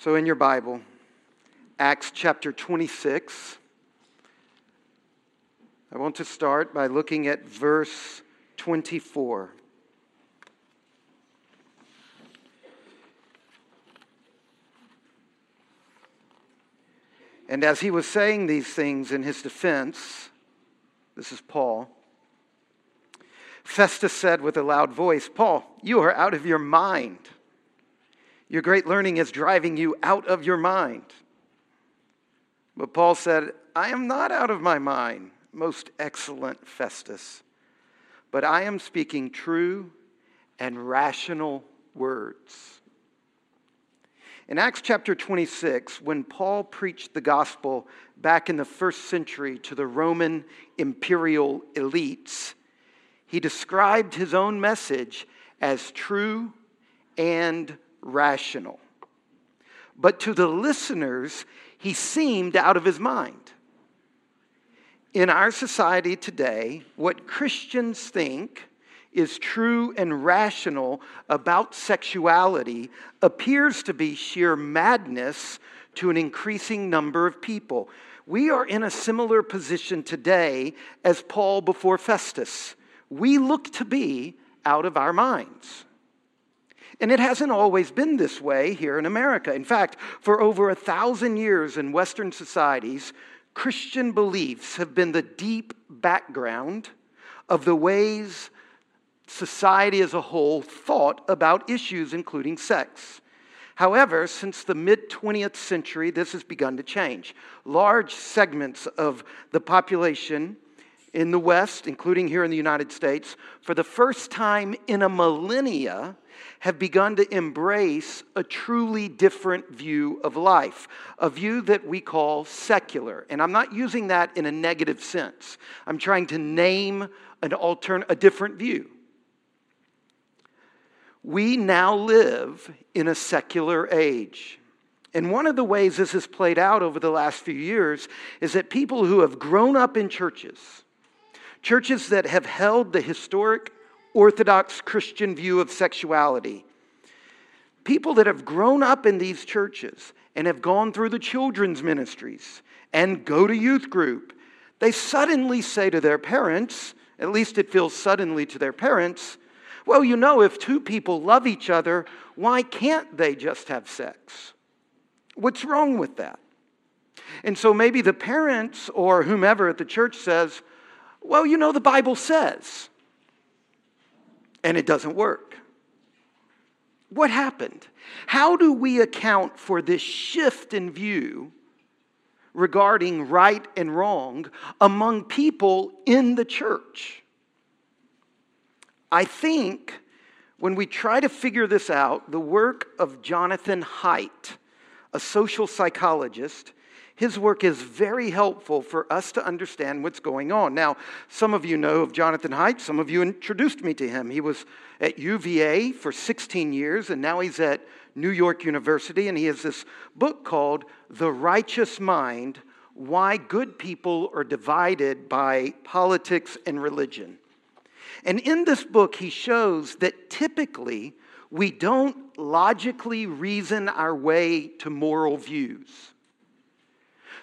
So, in your Bible, Acts chapter 26, I want to start by looking at verse 24. And as he was saying these things in his defense, this is Paul, Festus said with a loud voice, Paul, you are out of your mind. Your great learning is driving you out of your mind. But Paul said, I am not out of my mind, most excellent Festus, but I am speaking true and rational words. In Acts chapter 26, when Paul preached the gospel back in the first century to the Roman imperial elites, he described his own message as true and rational. But to the listeners, he seemed out of his mind. In our society today, what Christians think is true and rational about sexuality appears to be sheer madness to an increasing number of people. We are in a similar position today as Paul before Festus. We look to be out of our minds. And it hasn't always been this way here in America. In fact, for over a thousand years in Western societies, Christian beliefs have been the deep background of the ways society as a whole thought about issues including sex. However, since the mid 20th century, this has begun to change. Large segments of the population in the West, including here in the United States, for the first time in a millennia, have begun to embrace a truly different view of life, a view that we call secular. And I'm not using that in a negative sense. I'm trying to name an altern- a different view. We now live in a secular age. And one of the ways this has played out over the last few years is that people who have grown up in churches, churches that have held the historic Orthodox Christian view of sexuality. People that have grown up in these churches and have gone through the children's ministries and go to youth group, they suddenly say to their parents, at least it feels suddenly to their parents, well, you know, if two people love each other, why can't they just have sex? What's wrong with that? And so maybe the parents or whomever at the church says, well, you know, the Bible says and it doesn't work. What happened? How do we account for this shift in view regarding right and wrong among people in the church? I think when we try to figure this out, the work of Jonathan Haidt, a social psychologist, his work is very helpful for us to understand what's going on. Now, some of you know of Jonathan Haidt. Some of you introduced me to him. He was at UVA for 16 years, and now he's at New York University, and he has this book called The Righteous Mind Why Good People Are Divided by Politics and Religion. And in this book, he shows that typically we don't logically reason our way to moral views.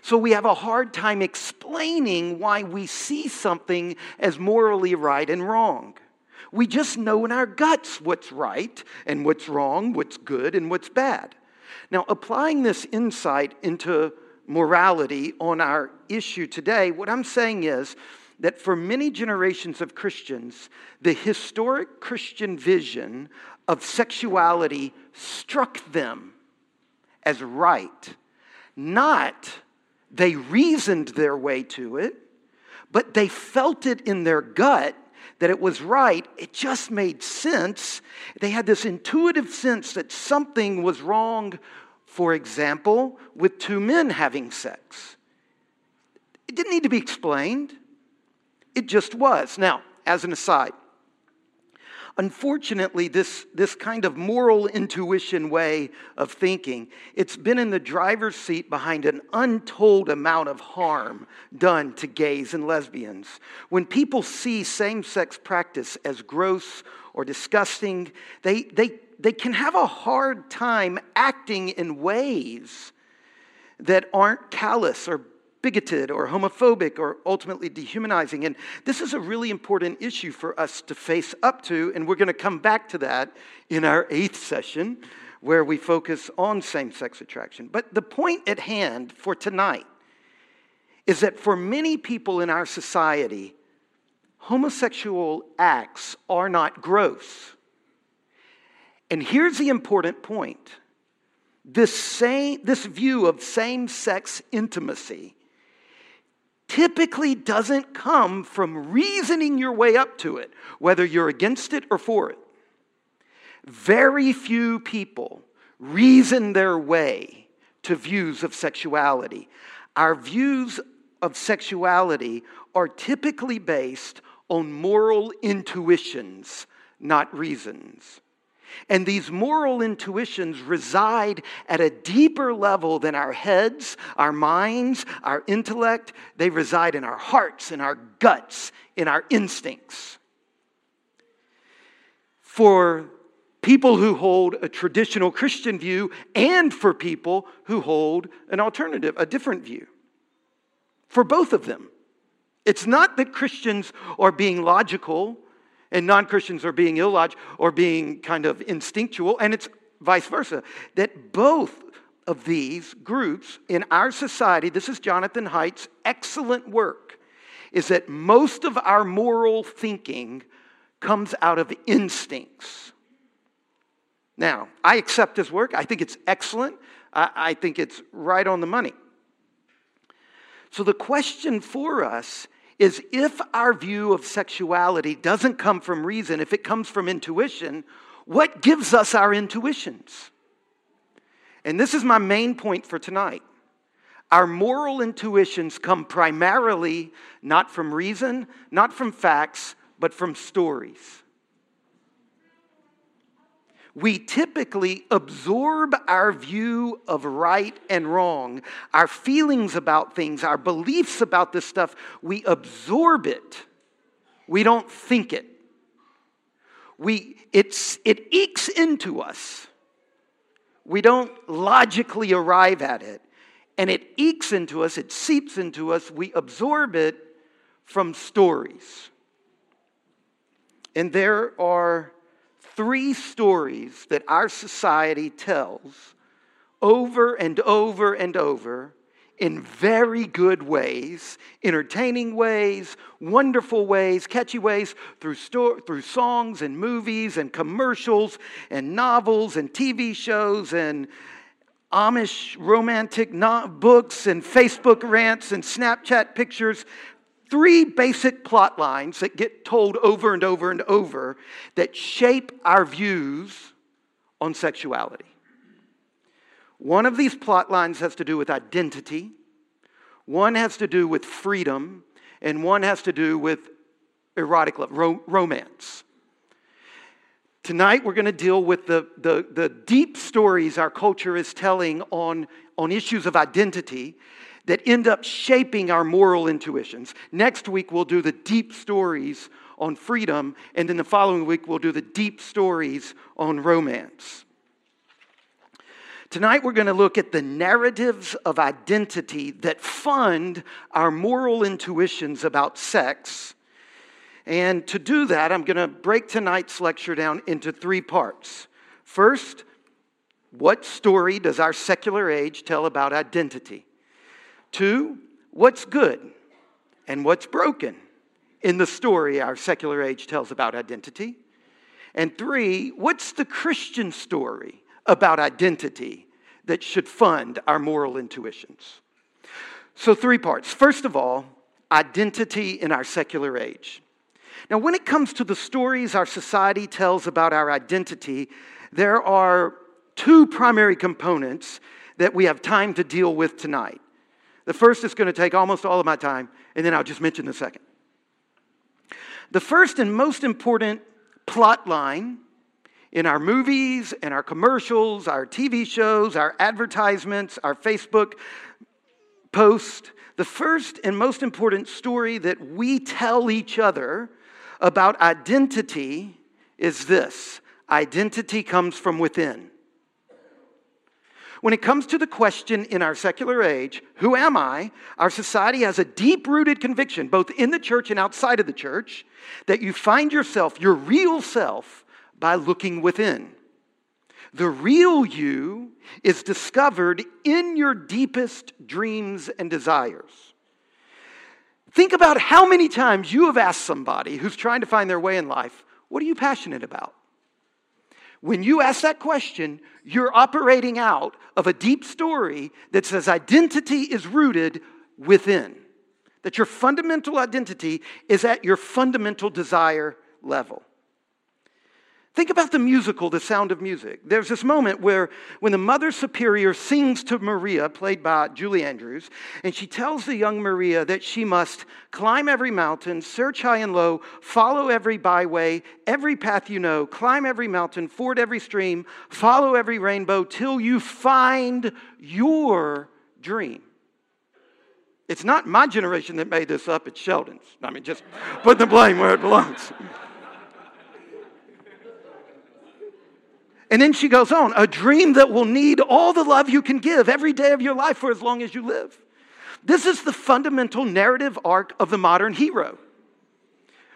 So we have a hard time explaining why we see something as morally right and wrong. We just know in our guts what's right and what's wrong, what's good and what's bad. Now, applying this insight into morality on our issue today, what I'm saying is that for many generations of Christians, the historic Christian vision of sexuality struck them as right, not they reasoned their way to it, but they felt it in their gut that it was right. It just made sense. They had this intuitive sense that something was wrong, for example, with two men having sex. It didn't need to be explained, it just was. Now, as an aside, Unfortunately, this, this kind of moral intuition way of thinking, it's been in the driver's seat behind an untold amount of harm done to gays and lesbians. When people see same-sex practice as gross or disgusting, they, they they can have a hard time acting in ways that aren't callous or bigoted or homophobic or ultimately dehumanizing. And this is a really important issue for us to face up to, and we're going to come back to that in our eighth session where we focus on same sex attraction. But the point at hand for tonight is that for many people in our society, homosexual acts are not gross. And here's the important point this, same, this view of same sex intimacy typically doesn't come from reasoning your way up to it, whether you're against it or for it. Very few people reason their way to views of sexuality. Our views of sexuality are typically based on moral intuitions, not reasons. And these moral intuitions reside at a deeper level than our heads, our minds, our intellect. They reside in our hearts, in our guts, in our instincts. For people who hold a traditional Christian view and for people who hold an alternative, a different view. For both of them. It's not that Christians are being logical and non Christians are being illogical or being kind of instinctual, and it's vice versa. That both of these groups in our society, this is Jonathan Haidt's excellent work, is that most of our moral thinking comes out of instincts. Now, I accept his work. I think it's excellent. I, I think it's right on the money. So, the question for us is if our view of sexuality doesn't come from reason, if it comes from intuition, what gives us our intuitions? And this is my main point for tonight. Our moral intuitions come primarily not from reason, not from facts, but from stories we typically absorb our view of right and wrong, our feelings about things, our beliefs about this stuff, we absorb it. We don't think it. We, it's, it ekes into us. We don't logically arrive at it. And it ekes into us, it seeps into us. We absorb it from stories. And there are three stories that our society tells over and over and over in very good ways, entertaining ways, wonderful ways, catchy ways, through, sto- through songs and movies and commercials and novels and TV shows and Amish romantic no- books and Facebook rants and Snapchat pictures three basic plot lines that get told over and over and over that shape our views on sexuality. One of these plot lines has to do with identity, one has to do with freedom, and one has to do with erotic love, ro- romance. Tonight, we're going to deal with the, the, the deep stories our culture is telling on, on issues of identity that end up shaping our moral intuitions. Next week, we'll do the deep stories on freedom, and then the following week, we'll do the deep stories on romance. Tonight, we're going to look at the narratives of identity that fund our moral intuitions about sex. And to do that, I'm going to break tonight's lecture down into three parts. First, what story does our secular age tell about identity? Two, what's good and what's broken in the story our secular age tells about identity. And three, what's the Christian story about identity that should fund our moral intuitions? So, three parts. First of all, identity in our secular age. Now, when it comes to the stories our society tells about our identity, there are two primary components that we have time to deal with tonight. The first is going to take almost all of my time, and then I'll just mention the second. The first and most important plot line in our movies and our commercials, our TV shows, our advertisements, our Facebook posts, the first and most important story that we tell each other about identity is this identity comes from within. When it comes to the question in our secular age, who am I? Our society has a deep rooted conviction, both in the church and outside of the church, that you find yourself, your real self, by looking within. The real you is discovered in your deepest dreams and desires. Think about how many times you have asked somebody who's trying to find their way in life, What are you passionate about? When you ask that question, you're operating out of a deep story that says identity is rooted within, that your fundamental identity is at your fundamental desire level. Think about the musical, The Sound of Music. There's this moment where when the Mother Superior sings to Maria, played by Julie Andrews, and she tells the young Maria that she must climb every mountain, search high and low, follow every byway, every path you know, climb every mountain, ford every stream, follow every rainbow till you find your dream. It's not my generation that made this up, it's Sheldon's. I mean, just put the blame where it belongs. And then she goes on a dream that will need all the love you can give every day of your life for as long as you live. This is the fundamental narrative arc of the modern hero.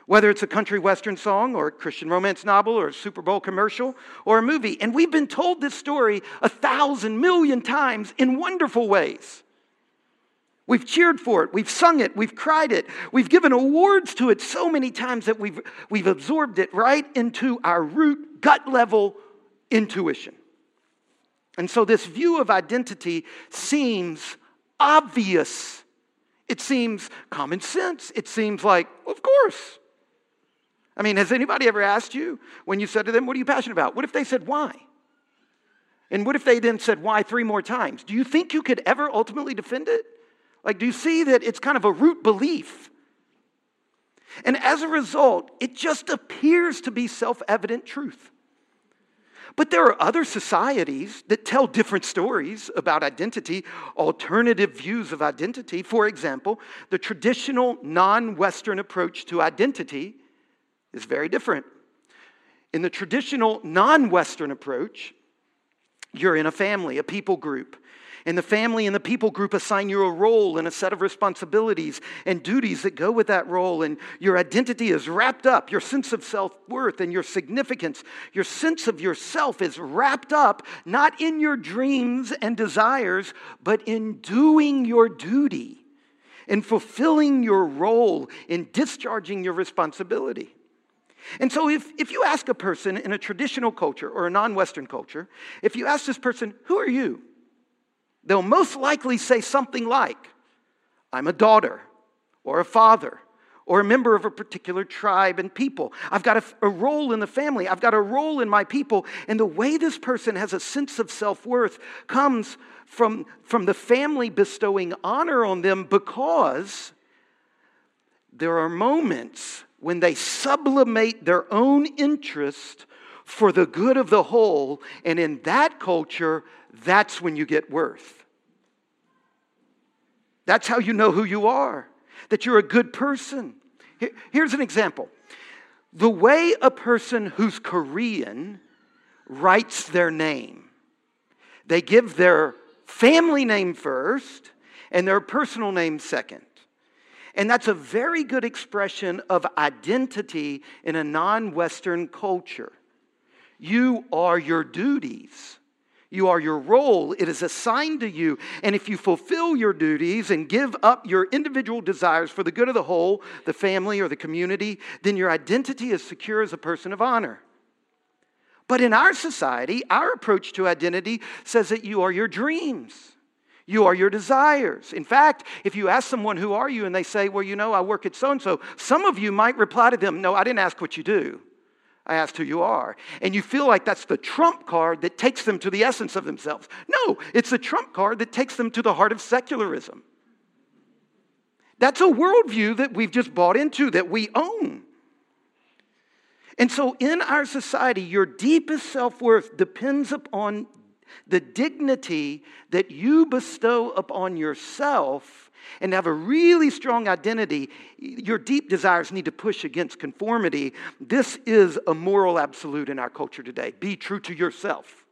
Whether it's a country western song or a Christian romance novel or a Super Bowl commercial or a movie. And we've been told this story a thousand million times in wonderful ways. We've cheered for it, we've sung it, we've cried it, we've given awards to it so many times that we've, we've absorbed it right into our root, gut level intuition. And so this view of identity seems obvious. It seems common sense. It seems like, of course. I mean, has anybody ever asked you when you said to them, What are you passionate about? What if they said, Why? And what if they then said, Why three more times? Do you think you could ever ultimately defend it? Like, do you see that it's kind of a root belief? And as a result, it just appears to be self evident truth. But there are other societies that tell different stories about identity, alternative views of identity. For example, the traditional non Western approach to identity is very different. In the traditional non Western approach, you're in a family, a people group. And the family and the people group assign you a role and a set of responsibilities and duties that go with that role. And your identity is wrapped up. Your sense of self worth and your significance, your sense of yourself is wrapped up not in your dreams and desires, but in doing your duty, in fulfilling your role, in discharging your responsibility. And so, if, if you ask a person in a traditional culture or a non Western culture, if you ask this person, Who are you? They'll most likely say something like, I'm a daughter or a father or a member of a particular tribe and people. I've got a, a, role in the family. I've got a role in my people. And the way this person has a sense of self worth comes from, from the family bestowing honor on them because there are moments when they sublimate their own interest for the good of the whole. And in that culture, that's when you get worth. That's how you know who you are, that you're a good person. Here's an example the way a person who's Korean writes their name, they give their family name first and their personal name second. And that's a very good expression of identity in a non Western culture. You are your duties. You are your role. It is assigned to you. And if you fulfill your duties and give up your individual desires for the good of the whole, the family, or the community, then your identity is secure as a person of honor. But in our society, our approach to identity says that you are your dreams. You are your desires. In fact, if you ask someone, Who are you? and they say, Well, you know, I work at so and so, some of you might reply to them, No, I didn't ask what you do. I asked who you are. And you feel like that's the trump card that takes them to the essence of themselves. No, it's the trump card that takes them to the heart of secularism. That's a worldview that we've just bought into, that we own. And so in our society, your deepest self worth depends upon the dignity that you bestow upon yourself and to have a really strong identity, your deep desires need to push against conformity. This is a moral absolute in our culture today. Be true to yourself.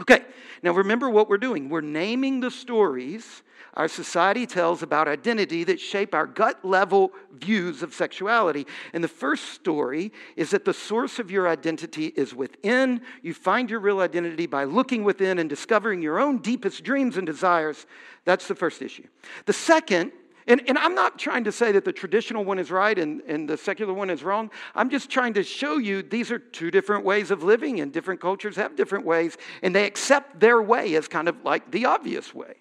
Okay, now remember what we're doing. We're naming the stories our society tells about identity that shape our gut level views of sexuality. And the first story is that the source of your identity is within. You find your real identity by looking within and discovering your own deepest dreams and desires. That's the first issue. The second and, and, I'm not trying to say that the traditional one is right and, and the secular one is wrong. I'm just trying to show you these are two different ways of living, and different cultures have different ways, and they accept their way as kind of like the obvious way.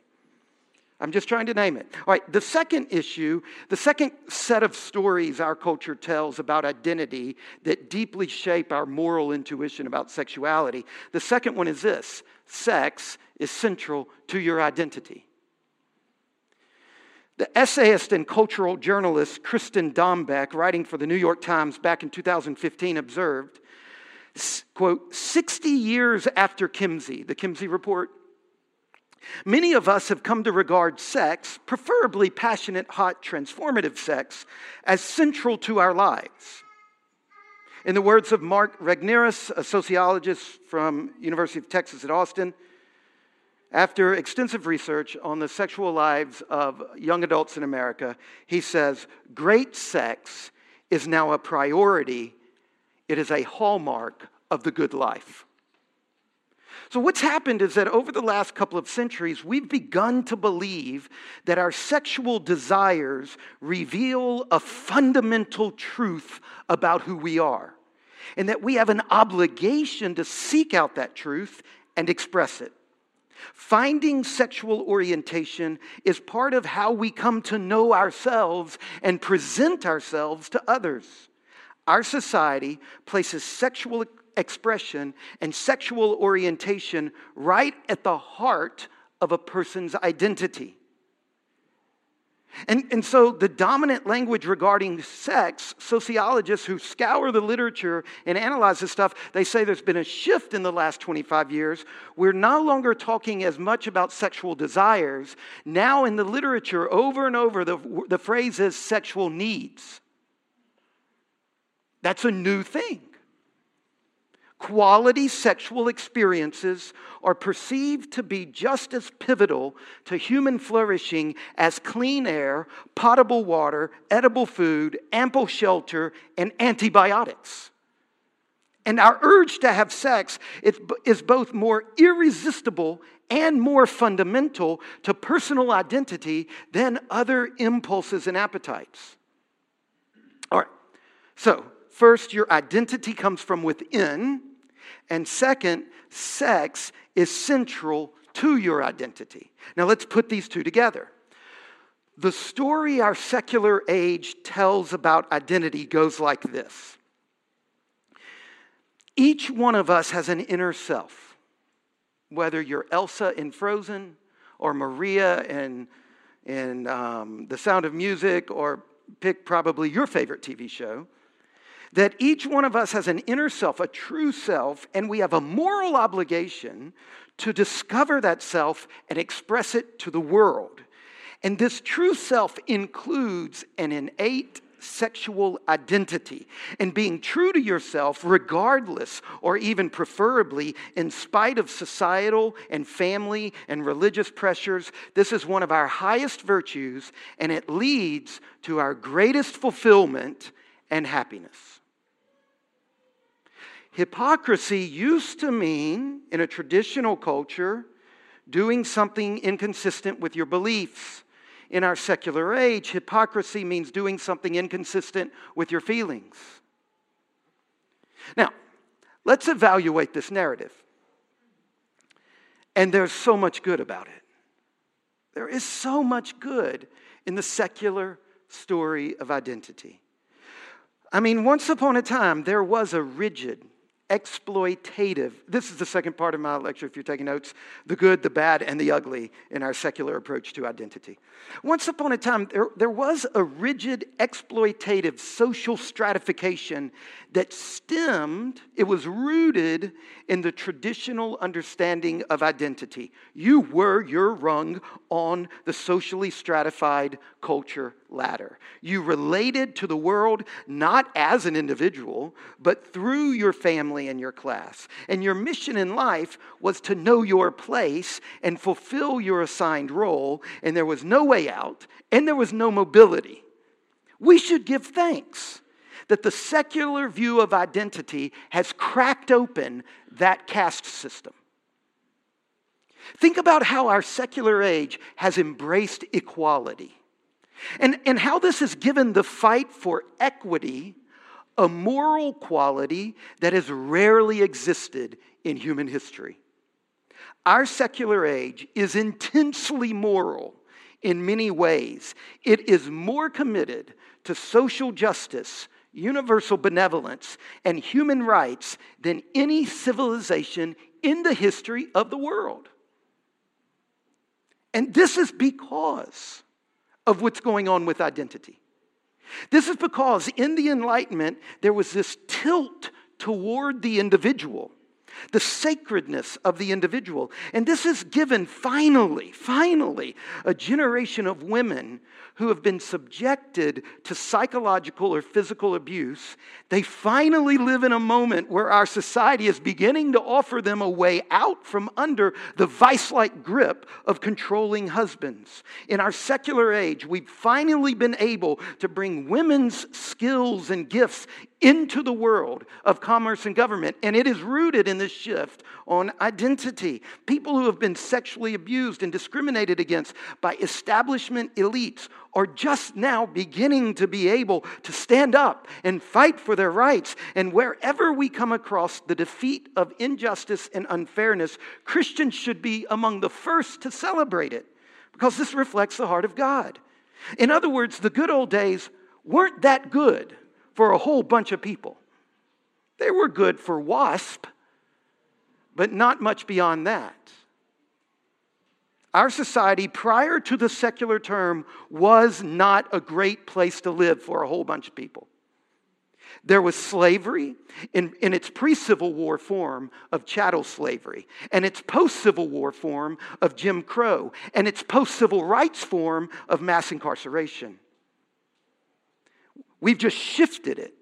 I'm just trying to name it. All right, the second issue, the second set of stories our culture tells about identity that deeply shape our moral intuition about sexuality, the second one is this sex is central to your identity. The essayist and cultural journalist Kristin Dombek, writing for the New York Times back in 2015, observed, quote, 60 years after Kinsey, the Kinsey Report, Many of us have come to regard sex, preferably passionate, hot, transformative sex, as central to our lives. In the words of Mark Regnerus, a sociologist from University of Texas at Austin, after extensive research on the sexual lives of young adults in America, he says, Great sex is now a priority. It is a hallmark of the good life. So, what's happened is that over the last couple of centuries, we've begun to believe that our sexual desires reveal a fundamental truth about who we are, and that we have an obligation to seek out that truth and express it. Finding sexual orientation is part of how we come to know ourselves and present ourselves to others. Our society places sexual expression and sexual orientation right at the heart of a person's identity. And, and so, the dominant language regarding sex, sociologists who scour the literature and analyze this stuff, they say there's been a shift in the last 25 years. We're no longer talking as much about sexual desires. Now, in the literature, over and over, the, the phrase is sexual needs. That's a new thing quality sexual experiences are perceived to be just as pivotal to human flourishing as clean air, potable water, edible food, ample shelter, and antibiotics. And our urge to have sex is both more irresistible and more fundamental to personal identity than other impulses and appetites. All right, so first, your identity comes from within. And second, sex is central to your identity. Now let's put these two together. The story our secular age tells about identity goes like this Each one of us has an inner self, whether you're Elsa in Frozen or Maria in, in um, The Sound of Music or pick probably your favorite TV show that each one of us has an inner self, a true self, and we have a moral obligation to discover that self and express it to the world. And this true self includes an innate sexual identity and being true to yourself, regardless or even preferably in spite of societal and family and religious pressures. This is one of our highest virtues, and it leads to our greatest fulfillment and happiness. Hypocrisy used to mean, in a traditional culture, doing something inconsistent with your beliefs. In our secular age, hypocrisy means doing something inconsistent with your feelings. Now, let's evaluate this narrative. And there's so much good about it. There is so much good in the secular story of identity. I mean, once upon a time, there was a rigid exploitative. This is the second part of my lecture, if you're taking notes the good, the bad, and the ugly in our secular approach to identity. Once upon a time, there, there was a rigid, exploitative social stratification that stemmed, it was rooted in the traditional understanding of identity. You were your rung on the socially stratified culture ladder. You related to the world not as an individual, but through your family and your class. And your mission in life was to know your place and fulfill your assigned role, and there was no way out, and there was no mobility. We should give thanks that the secular view of identity has cracked open that caste system. Think about how our secular age has embraced equality and, and how this has given the fight for equity a moral quality that has rarely existed in human history. Our secular age is intensely moral in many ways. It is more committed to social justice, universal benevolence, and human rights than any civilization in the history of the world. And this is because of what's going on with identity. This is because in the Enlightenment, there was this tilt toward the individual, the sacredness of the individual. And this is given, finally, finally, a generation of women who have been subjected to psychological or physical abuse, they finally live in a moment where our society is beginning to offer them a way out from under the vice like grip of controlling husbands. In our secular age, we've finally been able to bring women's skills and gifts into the world of commerce and government. And it is rooted in this shift on identity. People who have been sexually abused and discriminated against by establishment elites are just now beginning to be able to stand up and fight for their rights. And wherever we come across the defeat of injustice and unfairness, Christians should be among the first to celebrate it because this reflects the heart of God. In other words, the good old days weren't that good for a whole bunch of people. They were good for WASP, but not much beyond that. Our society, prior to the secular term, was not a great place to live for a whole bunch of people. There was slavery in, in its pre Civil War form of chattel slavery, and its post Civil War form of Jim Crow, and its post civil rights form of mass incarceration. We've just shifted it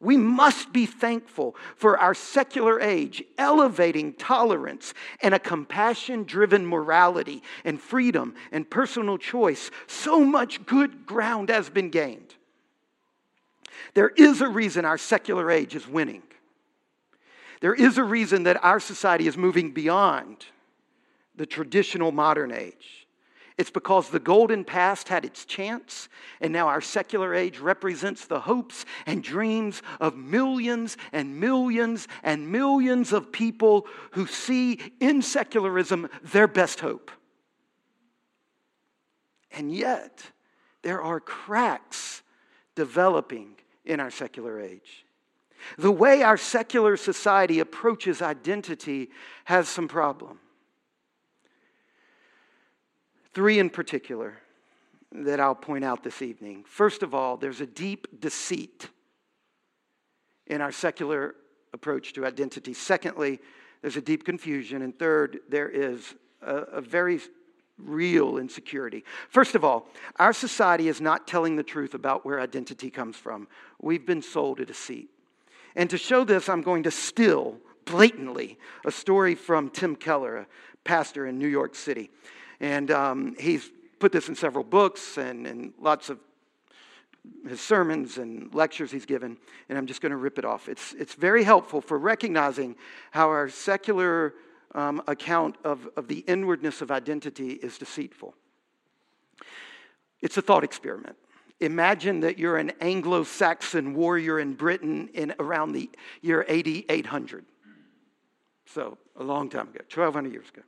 we must be thankful for our secular age, elevating tolerance and a compassion driven morality and freedom and personal choice. So much good ground has been gained. There is a reason our secular age is winning. There is a reason that our society is moving beyond the traditional modern age. It's because the golden past had its chance, and now our secular age represents the hopes and dreams of millions and millions and millions of people who see in secularism their best hope. And yet, there are cracks developing in our secular age. The way our secular society approaches identity has some problem. Three in particular that I'll point out this evening. First of all, there's a deep deceit in our secular approach to identity. Secondly, there's a deep confusion. And third, there is a, a very real insecurity. First of all, our society is not telling the truth about where identity comes from. We've been sold a deceit. And to show this, I'm going to steal blatantly a story from Tim Keller, a pastor in New York City. And um, he's put this in several books and, and lots of his sermons and lectures he's given, and I'm just going to rip it off. It's, it's very helpful for recognizing how our secular um, account of, of the inwardness of identity is deceitful. It's a thought experiment. Imagine that you're an Anglo Saxon warrior in Britain in around the year 8800. So, a long time ago, 1200 years ago.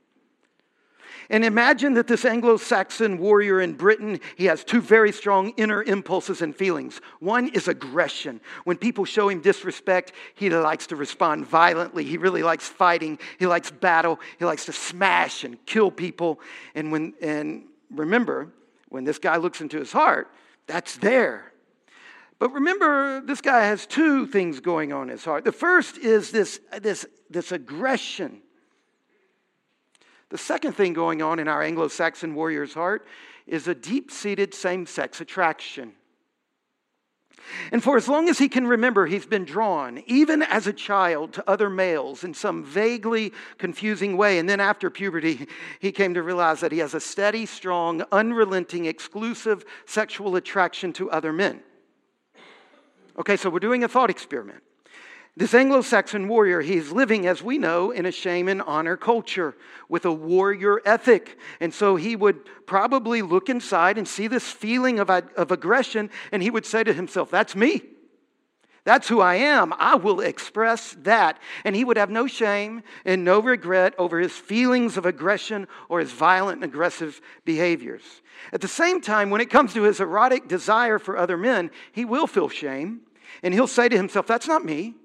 And imagine that this Anglo Saxon warrior in Britain, he has two very strong inner impulses and feelings. One is aggression. When people show him disrespect, he likes to respond violently. He really likes fighting. He likes battle. He likes to smash and kill people. And, when, and remember, when this guy looks into his heart, that's there. But remember, this guy has two things going on in his heart. The first is this, this, this aggression. The second thing going on in our Anglo Saxon warrior's heart is a deep seated same sex attraction. And for as long as he can remember, he's been drawn, even as a child, to other males in some vaguely confusing way. And then after puberty, he came to realize that he has a steady, strong, unrelenting, exclusive sexual attraction to other men. Okay, so we're doing a thought experiment. This Anglo Saxon warrior, he's living, as we know, in a shame and honor culture with a warrior ethic. And so he would probably look inside and see this feeling of, of aggression, and he would say to himself, That's me. That's who I am. I will express that. And he would have no shame and no regret over his feelings of aggression or his violent and aggressive behaviors. At the same time, when it comes to his erotic desire for other men, he will feel shame. And he'll say to himself, That's not me.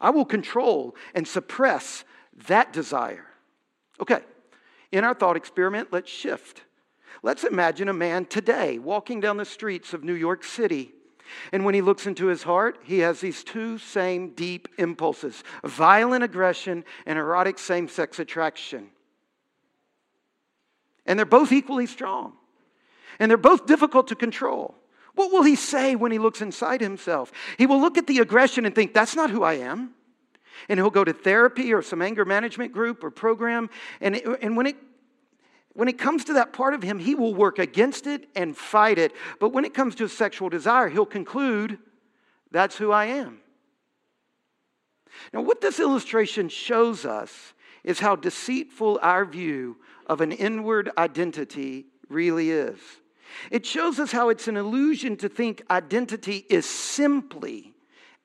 I will control and suppress that desire. Okay, in our thought experiment, let's shift. Let's imagine a man today walking down the streets of New York City. And when he looks into his heart, he has these two same deep impulses violent aggression and erotic same sex attraction. And they're both equally strong. And they're both difficult to control. What will he say when he looks inside himself? He will look at the aggression and think, that's not who I am. And he'll go to therapy or some anger management group or program. And, it, and when, it, when it comes to that part of him, he will work against it and fight it. But when it comes to sexual desire, he'll conclude, that's who I am. Now, what this illustration shows us is how deceitful our view of an inward identity really is. It shows us how it's an illusion to think identity is simply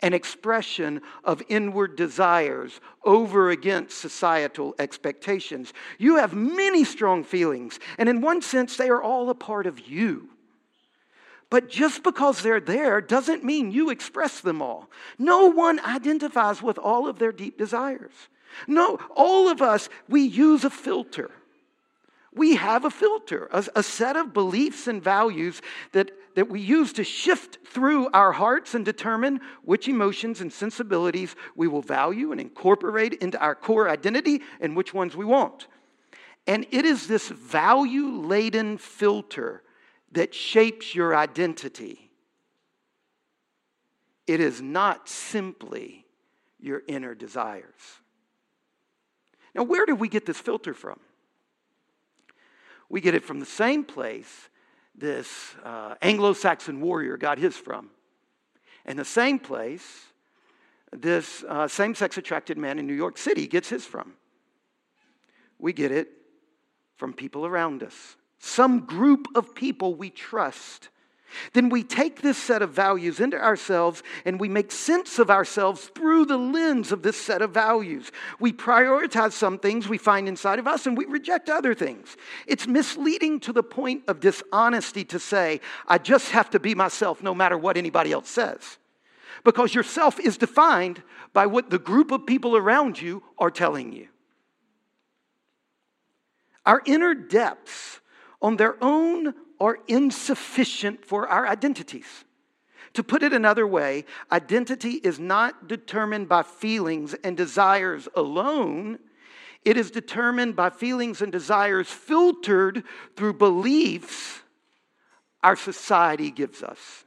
an expression of inward desires over against societal expectations. You have many strong feelings, and in one sense, they are all a part of you. But just because they're there doesn't mean you express them all. No one identifies with all of their deep desires. No, all of us, we use a filter we have a filter, a, a, set of beliefs and values that, that we use to shift through our hearts and determine which emotions and sensibilities we will value and incorporate into our core identity and which ones we won't. And it is this value laden filter that shapes your identity. It is not simply your inner desires. Now, where did we get this filter from? We get it from the same place this uh, Anglo Saxon warrior got his from. And the same place this uh, same sex attracted man in New York City gets his from. We get it from people around us, some group of people we trust then we take this set of values into ourselves and we make sense of ourselves through the lens of this set of values. We prioritize some things we find inside of us and we reject other things. It's misleading to the point of dishonesty to say, I just have to be myself no matter what anybody else says. Because yourself is defined by what the group of people around you are telling you. Our inner depths on their own are insufficient for our identities. To put it another way, identity is not determined by feelings and desires alone. It is determined by feelings and desires filtered through beliefs our society gives us.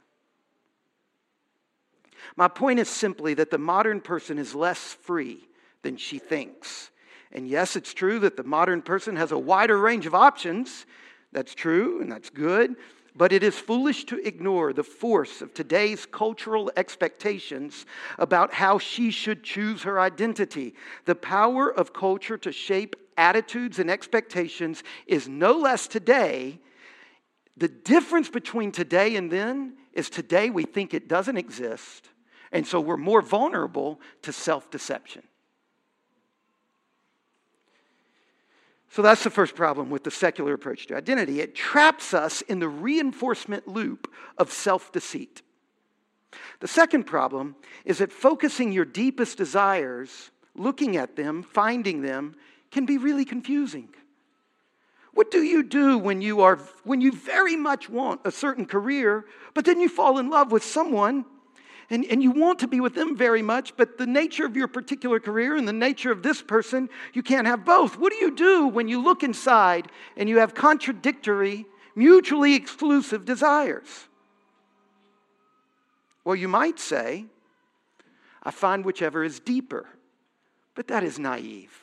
My point is simply that the modern person is less free than she thinks. And yes, it's true that the modern person has a wider range of options that's true and that's good, but it is foolish to ignore the force of today's cultural expectations about how she should choose her identity. The power of culture to shape attitudes and expectations is no less today. The difference between today and then is today we think it doesn't exist, and so we're more vulnerable to self deception. So that's the first problem with the secular approach to identity. It traps us in the reinforcement loop of self deceit. The second problem is that focusing your deepest desires, looking at them, finding them, can be really confusing. What do you do when you are when you very much want a certain career, but then you fall in love with someone and, and you want to be with them very much, but the nature of your particular career and the nature of this person, you can't have both. What do you do when you look inside and you have contradictory, mutually exclusive desires? Well, you might say, I find whichever is deeper, but that is naive.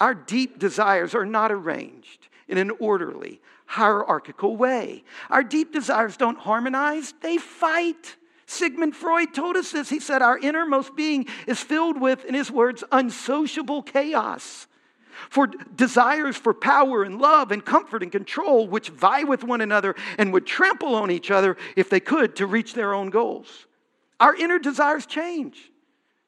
Our deep desires are not arranged in an orderly, hierarchical way. Our deep desires don't harmonize, they fight. Sigmund Freud told us this. He said, Our innermost being is filled with, in his words, unsociable chaos. For desires for power and love and comfort and control, which vie with one another and would trample on each other if they could to reach their own goals. Our inner desires change,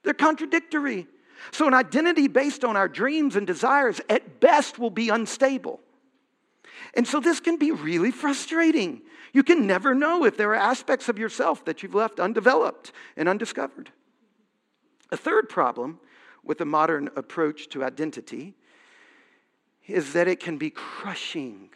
they're contradictory. So, an identity based on our dreams and desires at best will be unstable. And so, this can be really frustrating you can never know if there are aspects of yourself that you've left undeveloped and undiscovered. A third problem with the modern approach to identity is that it can be crushing.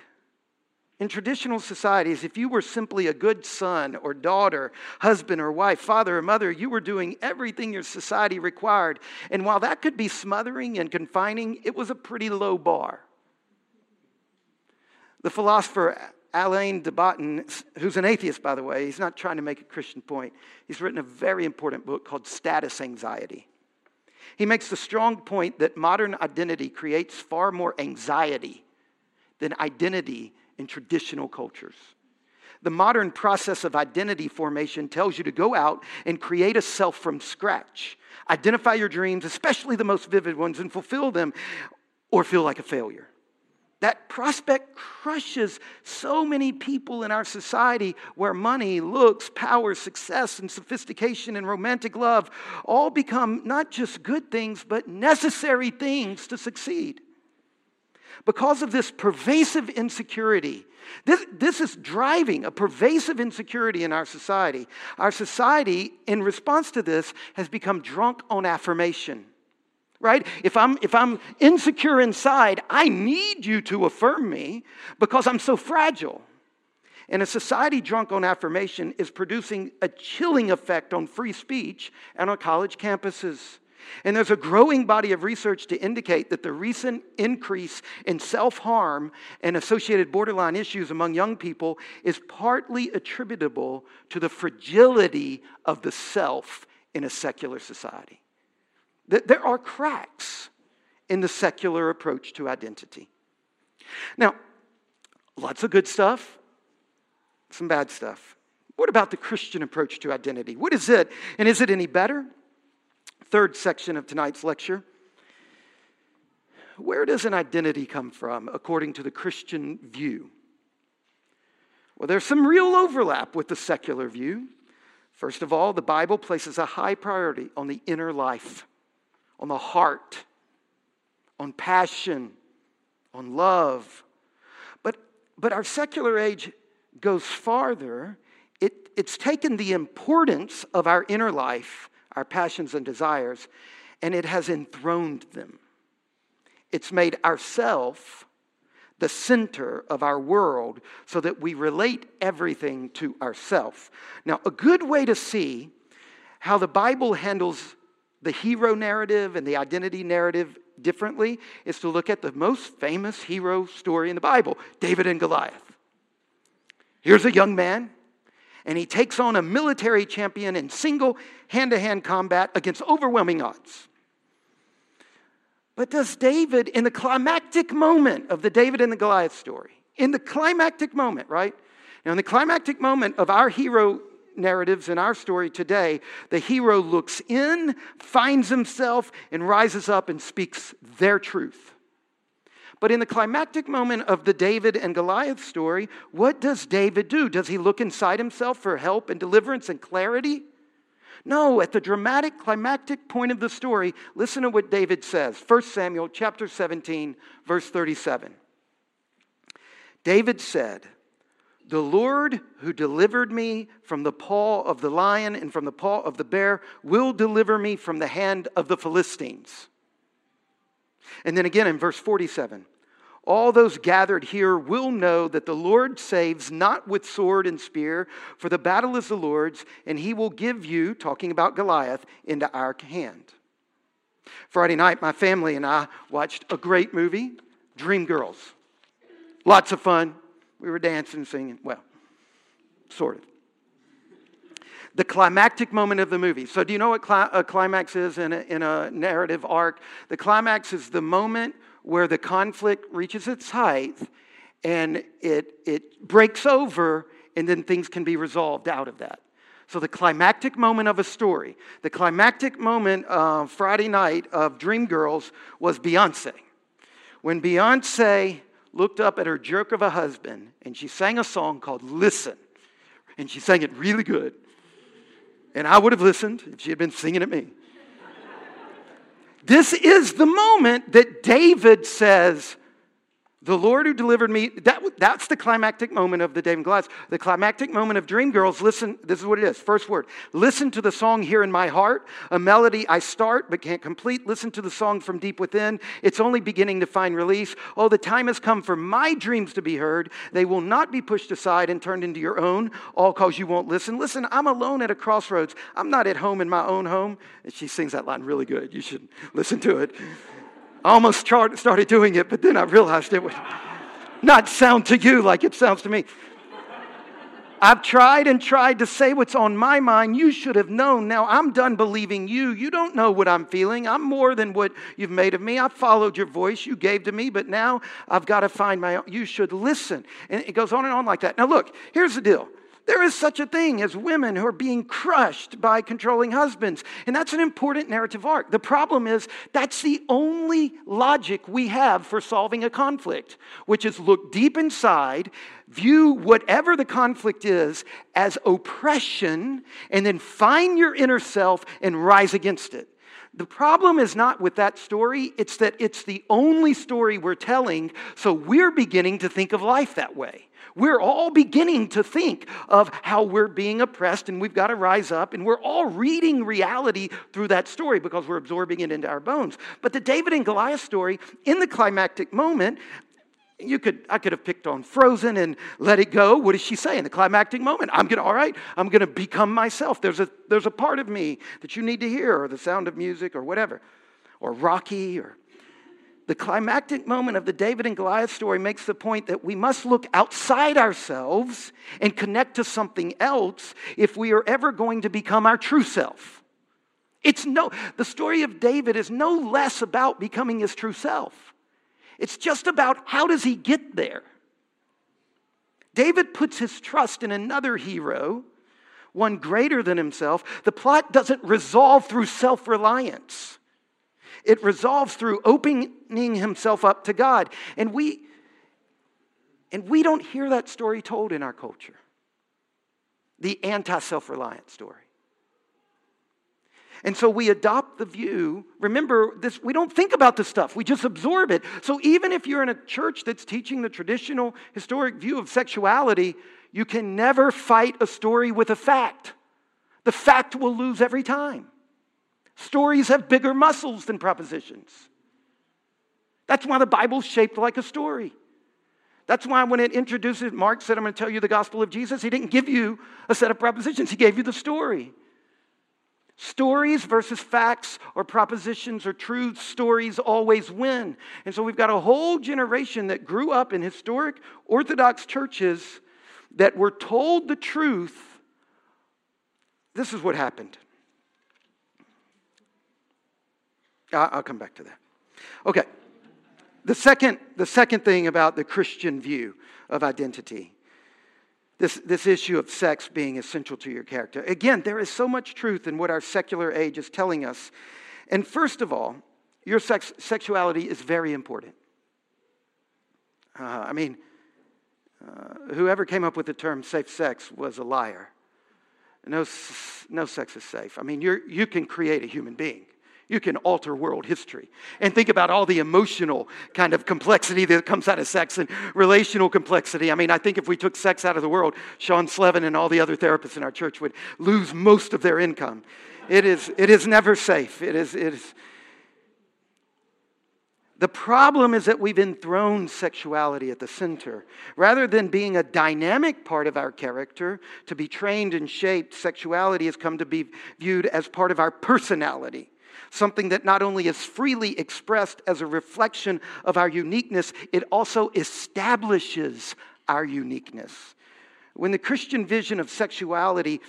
In traditional societies, if you were simply a good son or daughter, husband or wife, father or mother, you were doing everything your society required. And while that could be smothering and confining, it was a pretty low bar. The philosopher Alain de Botton, who's an atheist, by the way, he's not trying to make a Christian point. He's written a very important book called Status Anxiety. He makes the strong point that modern identity creates far more anxiety than identity in traditional cultures. The modern process of identity formation tells you to go out and create a self from scratch. Identify your dreams, especially the most vivid ones, and fulfill them or feel like a failure. That prospect crushes so many people in our society where money, looks, power, success, and sophistication and romantic love all become not just good things, but necessary things to succeed. Because of this pervasive insecurity, this, this is driving a pervasive insecurity in our society. Our society, in response to this, has become drunk on affirmation right? If I'm, if I'm insecure inside, I need you to affirm me because I'm so fragile. And a society drunk on affirmation is producing a chilling effect on free speech and on college campuses. And there's a growing body of research to indicate that the recent increase in self harm and associated borderline issues among young people is partly attributable to the fragility of the self in a secular society. There are cracks in the secular approach to identity. Now, lots of good stuff, some bad stuff. What about the Christian approach to identity? What is it? And is it any better? Third section of tonight's lecture. Where does an identity come from according to the Christian view? Well, there's some real overlap with the secular view. First of all, the Bible places a high priority on the inner life on the heart, on passion, on love. But, but our secular age goes farther. It, it's taken the importance of our inner life, our passions and desires, and it has enthroned them. It's made ourself the center of our world so that we relate everything to ourself. Now, a good way to see how the Bible handles the hero narrative and the identity narrative differently is to look at the most famous hero story in the Bible David and Goliath. Here's a young man, and he takes on a military champion in single hand to hand combat against overwhelming odds. But does David, in the climactic moment of the David and the Goliath story, in the climactic moment, right? Now, in the climactic moment of our hero narratives in our story today, the hero looks in, finds himself, and rises up and speaks their truth. But in the climactic moment of the David and Goliath story, what does David do? Does he look inside himself for help and deliverance and clarity? No, at the dramatic climactic point of the story, listen to what David says. 1 Samuel chapter 17, verse 37. David said, The Lord who delivered me from the paw of the lion and from the paw of the bear will deliver me from the hand of the Philistines. And then again in verse 47 all those gathered here will know that the Lord saves not with sword and spear, for the battle is the Lord's, and he will give you, talking about Goliath, into our hand. Friday night, my family and I watched a great movie, Dreamgirls. Lots of fun. We were dancing, singing. Well, sort of. The climactic moment of the movie. So, do you know what a climax is in a, in a narrative arc? The climax is the moment where the conflict reaches its height and it, it breaks over, and then things can be resolved out of that. So, the climactic moment of a story, the climactic moment uh, Friday night of Dreamgirls was Beyonce. When Beyonce looked up at her jerk of a husband and she sang a song called Listen, and she sang it really good. And I would have listened if she had been singing at me. This is the moment that David says, the Lord who delivered me, that, that's the climactic moment of the David Goliath. The climactic moment of Dreamgirls, listen, this is what it is. First word, listen to the song here in my heart, a melody I start but can't complete. Listen to the song from deep within. It's only beginning to find release. Oh, the time has come for my dreams to be heard. They will not be pushed aside and turned into your own, all because you won't listen. Listen, I'm alone at a crossroads. I'm not at home in my own home. And she sings that line really good. You should listen to it. I almost started doing it, but then I realized it would not sound to you like it sounds to me. I've tried and tried to say what's on my mind. You should have known. Now I'm done believing you. You don't know what I'm feeling. I'm more than what you've made of me. I followed your voice you gave to me, but now I've got to find my own. You should listen. And it goes on and on like that. Now, look, here's the deal there is such a thing as women who are being crushed by controlling husbands. And that's an important narrative arc. The problem is that's the only logic we have for solving a conflict, which is look deep inside, view whatever the conflict is as oppression, and then find your inner self and rise against it. The problem is not with that story, it's that it's the only story we're telling, so we're beginning to think of life that way. We're all beginning to think of how we're being oppressed and we've got to rise up, and we're all reading reality through that story because we're absorbing it into our bones. But the David and Goliath story, in the climactic moment, you could i could have picked on frozen and let it go. What does she say in the climactic moment? I'm gonna all right i'm gonna become myself. There's a there's a part of me that you need to hear or the sound of music or whatever or rocky or the climactic moment of the David and Goliath story makes the point that we must look outside ourselves and connect to something else if we are ever going to become our true self. It's no, the story of David is no less about becoming his true self. It's just about how does he get there? David puts his trust in another hero, one greater than himself. The plot doesn't resolve through self reliance. It resolves through opening himself up to God. And we and we don't hear that story told in our culture. The anti-self-reliant story. And so we adopt the view. Remember, this, we don't think about this stuff, we just absorb it. So even if you're in a church that's teaching the traditional historic view of sexuality, you can never fight a story with a fact. The fact will lose every time. Stories have bigger muscles than propositions. That's why the Bible's shaped like a story. That's why when it introduces, Mark said, I'm going to tell you the gospel of Jesus, he didn't give you a set of propositions, he gave you the story. Stories versus facts or propositions or truths, stories always win. And so we've got a whole generation that grew up in historic Orthodox churches that were told the truth. This is what happened. I'll come back to that. Okay. The second, the second thing about the Christian view of identity this, this issue of sex being essential to your character. Again, there is so much truth in what our secular age is telling us. And first of all, your sex, sexuality is very important. Uh, I mean, uh, whoever came up with the term safe sex was a liar. No, no sex is safe. I mean, you you can create a human being. You can alter world history. And think about all the emotional kind of complexity that comes out of sex and relational complexity. I mean, I think if we took sex out of the world, Sean Slevin and all the other therapists in our church would lose most of their income. It is, it is never safe. It is, it is. The problem is that we've enthroned sexuality at the center. Rather than being a dynamic part of our character, to be trained and shaped, sexuality has come to be viewed as part of our personality something that not only is freely expressed as a reflection of our uniqueness, it also establishes our uniqueness. When the Christian vision of sexuality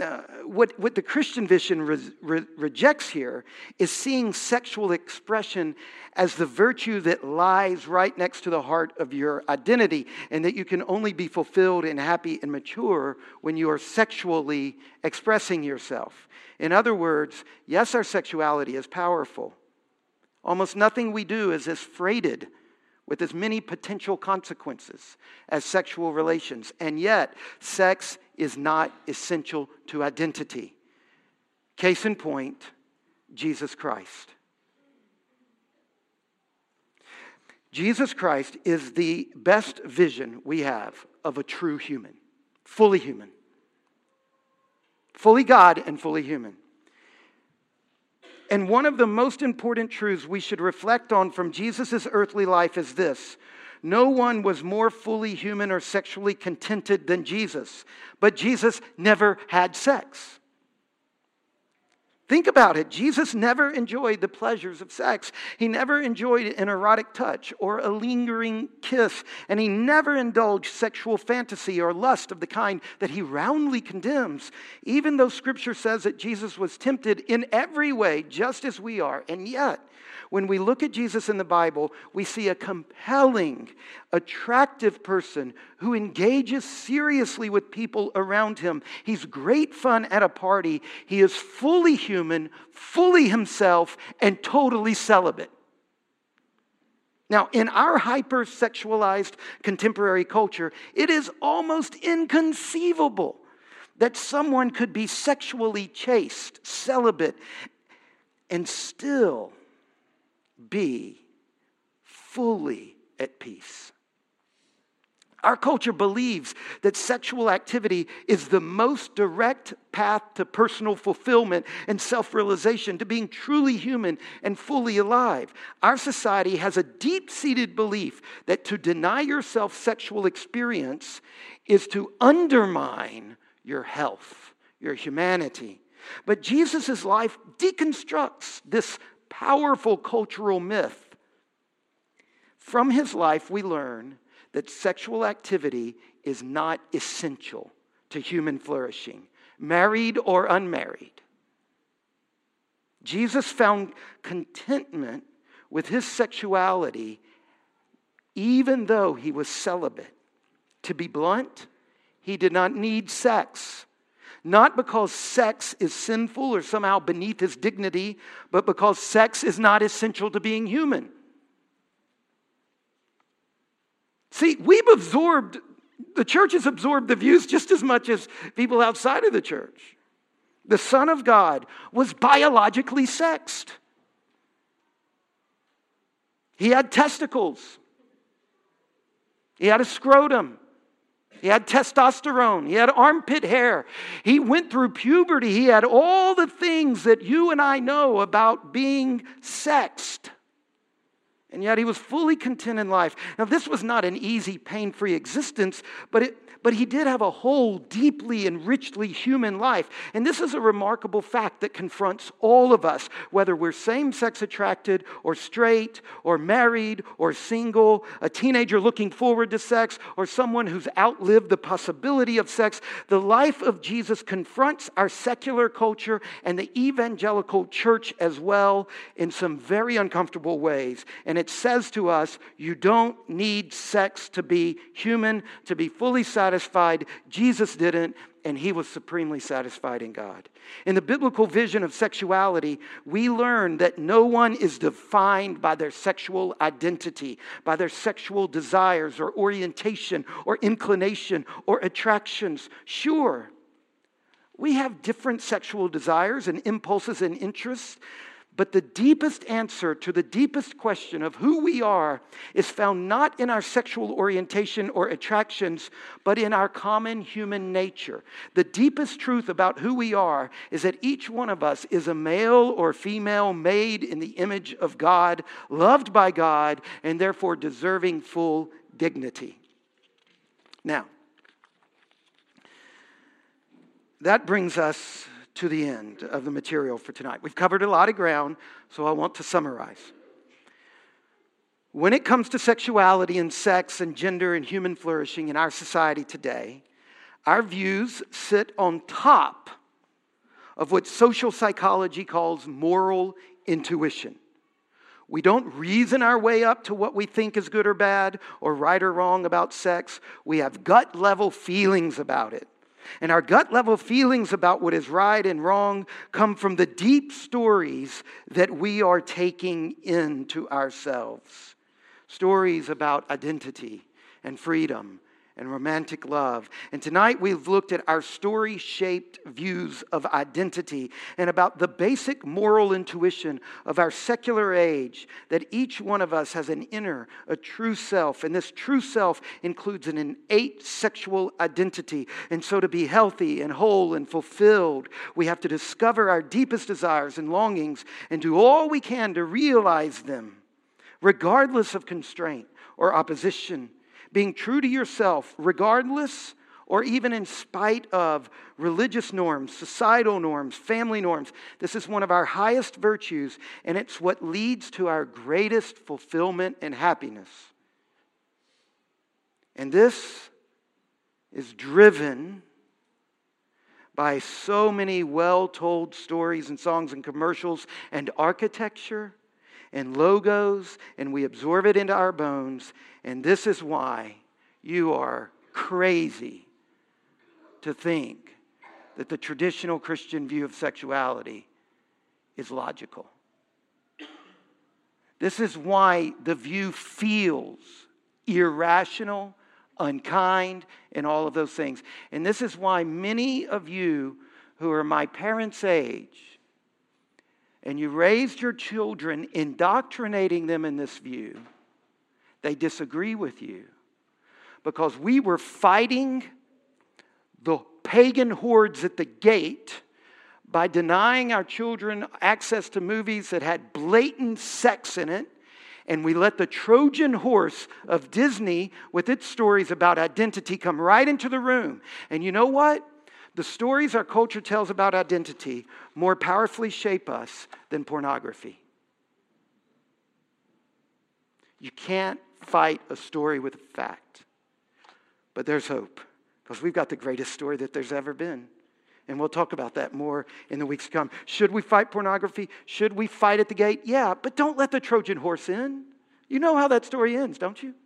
uh, what, what the Christian vision re- re- rejects here is seeing sexual expression as the virtue that lies right next to the heart of your identity, and that you can only be fulfilled and happy and mature when you are sexually expressing yourself. In other words, yes, our sexuality is powerful. Almost nothing we do is as freighted with as many potential consequences as sexual relations. And yet, sex is not essential to identity. Case in point, Jesus Christ. Jesus Christ is the best vision we have of a true human, fully human, fully God and fully human. And one of the most important truths we should reflect on from Jesus' earthly life is this no one was more fully human or sexually contented than Jesus, but Jesus never had sex. Think about it. Jesus never enjoyed the pleasures of sex. He never enjoyed an erotic touch or a lingering kiss, and he never indulged sexual fantasy or lust of the kind that he roundly condemns. Even though scripture says that Jesus was tempted in every way, just as we are, and yet when we look at Jesus in the Bible, we see a compelling, attractive person who engages seriously with people around him. He's great fun at a party. He is fully human, fully himself, and totally celibate. Now, in our hypersexualized contemporary culture, it is almost inconceivable that someone could be sexually chaste, celibate, and still be fully at peace. Our culture believes that sexual activity is the most direct path to personal fulfillment and self realization, to being truly human and fully alive. Our society has a deep seated belief that to deny yourself sexual experience is to undermine your health, your humanity. But Jesus' life deconstructs this powerful cultural myth. From his life, we learn that sexual activity is not essential to human flourishing, married or unmarried. Jesus found contentment with his sexuality even though he was celibate. To be blunt, he did not need sex not because sex is sinful or somehow beneath his dignity, but because sex is not essential to being human. See, we've absorbed, the church has absorbed the views just as much as people outside of the church. The Son of God was biologically sexed. He had testicles. He had a scrotum. He had testosterone. He had armpit hair. He went through puberty. He had all the things that you and I know about being sexed. And yet he was fully content in life. Now, this was not an easy, pain free existence, but it, but he did have a whole, deeply and richly human life. And this is a remarkable fact that confronts all of us, whether we're same sex attracted or straight or married or single, a teenager looking forward to sex or someone who's outlived the possibility of sex. The life of Jesus confronts our secular culture and the evangelical church as well in some very uncomfortable ways. And it says to us, you don't need sex to be human, to be fully satisfied satisfied. Jesus didn't, and he was supremely satisfied in God. In the biblical vision of sexuality, we learn that no one is defined by their sexual identity, by their sexual desires or orientation or inclination or attractions. Sure, We have different sexual desires and impulses and interests, but the deepest answer to the deepest question of who we are is found not in our sexual orientation or attractions, but in our common human nature. The deepest truth about who we are is that each one of us is a male or female made in the image of God, loved by God, and therefore deserving full dignity. Now, that brings us to the end of the material for tonight. We've covered a lot of ground, so I want to summarize. When it comes to sexuality and sex and gender and human flourishing in our society today, our views sit on top of what social psychology calls moral intuition. We don't reason our way up to what we think is good or bad or right or wrong about sex. We have gut level feelings about it. And our gut level feelings about what is right and wrong come from the deep stories that we are taking into ourselves. Stories about identity and freedom and romantic love. And tonight we've looked at our story shaped views of identity and about the basic moral intuition of our secular age that each one of us has an inner, a true self. And this true self includes an innate sexual identity. And so to be healthy and whole and fulfilled, we have to discover our deepest desires and longings and do all we can to realize them, regardless of constraint or opposition being true to yourself, regardless or even in spite of religious norms, societal norms, family norms. This is one of our highest virtues, and it's what leads to our greatest fulfillment and happiness. And this is driven by so many well told stories and songs and commercials and architecture and logos, and we absorb it into our bones. And this is why you are crazy to think that the traditional Christian view of sexuality is logical. This is why the view feels irrational, unkind, and all of those things. And this is why many of you who are my parents' age and you raised your children indoctrinating them in this view, they disagree with you because we were fighting the pagan hordes at the gate by denying our children access to movies that had blatant sex in it. And we let the Trojan horse of Disney, with its stories about identity, come right into the room. And you know what? The stories our culture tells about identity more powerfully shape us than pornography. You can't fight a story with a fact, but there's hope because we've got the greatest story that there's ever been. And we'll talk about that more in the weeks to come. Should we fight pornography? Should we fight at the gate? Yeah, but don't let the Trojan horse in. You know how that story ends, don't you?